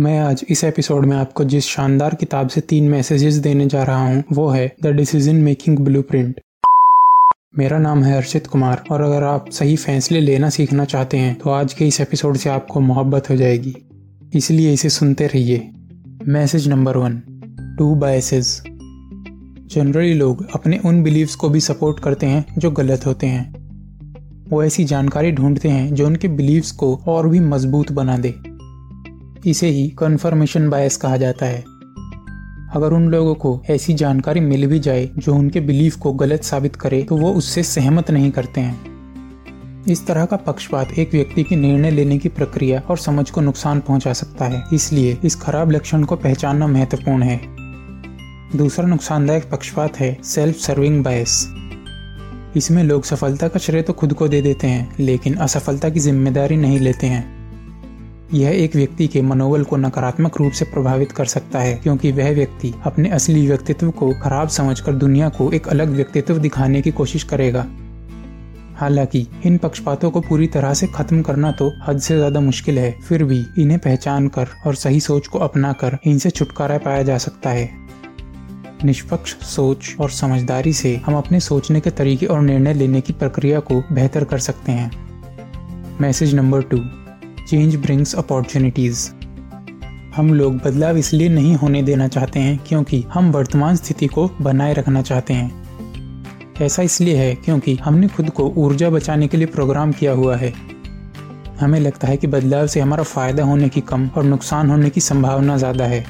मैं आज इस एपिसोड में आपको जिस शानदार किताब से तीन मैसेजेस देने जा रहा हूँ, वो है द डिसीज़न मेकिंग ब्लूप्रिंट मेरा नाम है अर्षित कुमार और अगर आप सही फैसले लेना सीखना चाहते हैं तो आज के इस एपिसोड से आपको मोहब्बत हो जाएगी। इसलिए इसे सुनते रहिए। Message number one two biases generally लोग अपने उन बिलीव्स को भी सपोर्ट करते हैं, जो गलत होते हैं। वो ऐसी जानकारी ढूंढते हैं, जो उनके बिलीव्स को और भी मज़बूत बना दे। इसे ही कन्फर्मेशन बायस कहा जाता है। अगर उन लोगों को ऐसी जानकारी मिल भी जाए जो उनके बिलीफ को गलत साबित करे तो वो उससे सहमत नहीं करते हैं। इस तरह का पक्षपात एक व्यक्ति की निर्णय लेने की प्रक्रिया और समझ को नुकसान पहुँचा सकता है, इसलिए इस खराब लक्षण को पहचानना महत्वपूर्ण है। दूसरा नुकसानदायक पक्षपात है सेल्फ सर्विंग बायस इसमें लोग सफलता का श्रेय तो खुद को दे देते हैं, लेकिन असफलता की ज़िम्मेदारी नहीं लेते हैं। यह एक व्यक्ति के मनोबल को नकारात्मक रूप से प्रभावित कर सकता है, क्योंकि वह व्यक्ति अपने असली व्यक्तित्व को खराब समझकर दुनिया को एक अलग व्यक्तित्व दिखाने की कोशिश करेगा। हालाँकि, इन पक्षपातों को पूरी तरह से खत्म करना तो हद से ज़्यादा मुश्किल है, फिर भी इन्हें पहचान कर और सही सोच को अपना कर इनसे छुटकारा पाया जा सकता है। निष्पक्ष सोच और समझदारी से हम अपने सोचने के तरीके और निर्णय लेने की प्रक्रिया को बेहतर कर सकते हैं। Message number two. Change brings opportunities हम लोग बदलाव इसलिए नहीं होने देना चाहते हैं क्योंकि हम वर्तमान स्थिति को बनाए रखना चाहते हैं। ऐसा इसलिए है क्योंकि हमने खुद को ऊर्जा बचाने के लिए प्रोग्राम किया हुआ है। हमें लगता है कि बदलाव से हमारा फ़ायदा होने की कम और नुकसान होने की संभावना ज़्यादा है।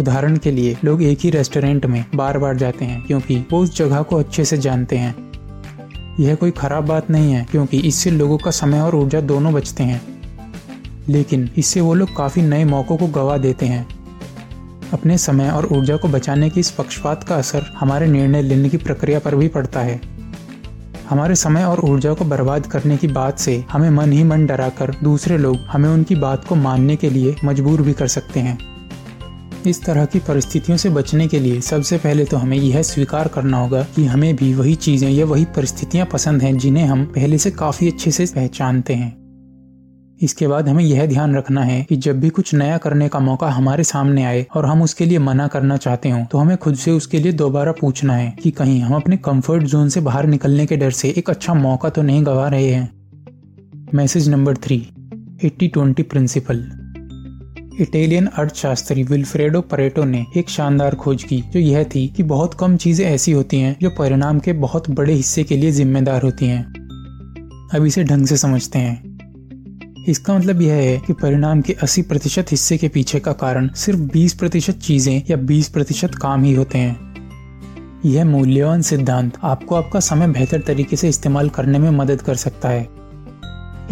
उदाहरण के लिए, लोग एक ही रेस्टोरेंट में बार बार जाते हैं क्योंकि वो उस जगह को अच्छे से जानते हैं। यह कोई खराब बात नहीं है क्योंकि इससे लोगों का समय और ऊर्जा दोनों बचते हैं। लेकिन इससे वो लोग काफ़ी नए मौकों को गवा देते हैं। अपने समय और ऊर्जा को बचाने की इस पक्षपात का असर हमारे निर्णय लेने की प्रक्रिया पर भी पड़ता है। हमारे समय और ऊर्जा को बर्बाद करने की बात से हमें मन ही मन डराकर दूसरे लोग हमें उनकी बात को मानने के लिए मजबूर भी कर सकते हैं। इस तरह की परिस्थितियों से बचने के लिए सबसे पहले तो हमें यह स्वीकार करना होगा कि हमें भी वही चीज़ें या वही परिस्थितियाँ पसंद हैं जिन्हें हम पहले से काफ़ी अच्छे से पहचानते हैं। इसके बाद हमें यह ध्यान रखना है कि जब भी कुछ नया करने का मौका हमारे सामने आए और हम उसके लिए मना करना चाहते हो तो हमें खुद से उसके लिए दोबारा पूछना है कि कहीं हम अपने कंफर्ट जोन से बाहर निकलने के डर से एक अच्छा मौका तो नहीं गवा रहे हैं। Message number three eighty twenty principle Italian अर्थशास्त्री विल्फ्रेडो परेटो ने एक शानदार खोज की, जो यह थी कि बहुत कम चीज़ें ऐसी होती हैं जो परिणाम के बहुत बड़े हिस्से के लिए जिम्मेदार होती हैं। अब इसे ढंग से समझते हैं। इसका मतलब यह है कि परिणाम के 80 प्रतिशत हिस्से के पीछे का कारण सिर्फ़ 20 प्रतिशत चीज़ें या 20 प्रतिशत काम ही होते हैं। यह मूल्यवान सिद्धांत आपको आपका समय बेहतर तरीके से इस्तेमाल करने में मदद कर सकता है।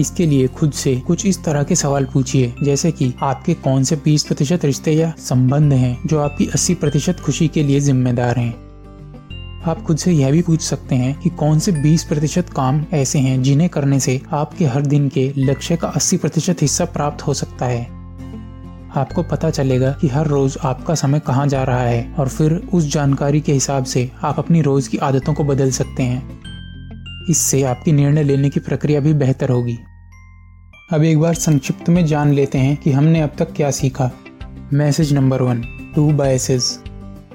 इसके लिए खुद से कुछ इस तरह के सवाल पूछिए, जैसे कि आपके कौन से 20 प्रतिशत रिश्ते या संबंध हैं जो आपकी 80 प्रतिशत खुशी के लिए जिम्मेदार हैं? आप खुद से यह भी पूछ सकते हैं कि कौन से 20 प्रतिशत काम ऐसे हैं जिन्हें करने से आपके हर दिन के लक्ष्य का 80 प्रतिशत हिस्सा प्राप्त हो सकता है। आपको पता चलेगा कि हर रोज आपका समय कहाँ जा रहा है और फिर उस जानकारी के हिसाब से आप अपनी रोज की आदतों को बदल सकते हैं। इससे आपकी निर्णय लेने की प्रक्रिया भी बेहतर होगी। अब एक बार संक्षिप्त में जान लेते हैं कि हमने अब तक क्या सीखा। Message number one, two biases.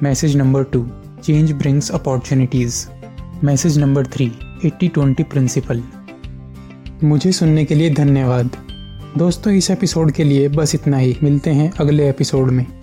Message number two change brings opportunities message number three eighty twenty principle मुझे सुनने के लिए धन्यवाद। दोस्तों, इस एपिसोड के लिए बस इतना ही। मिलते हैं अगले एपिसोड में।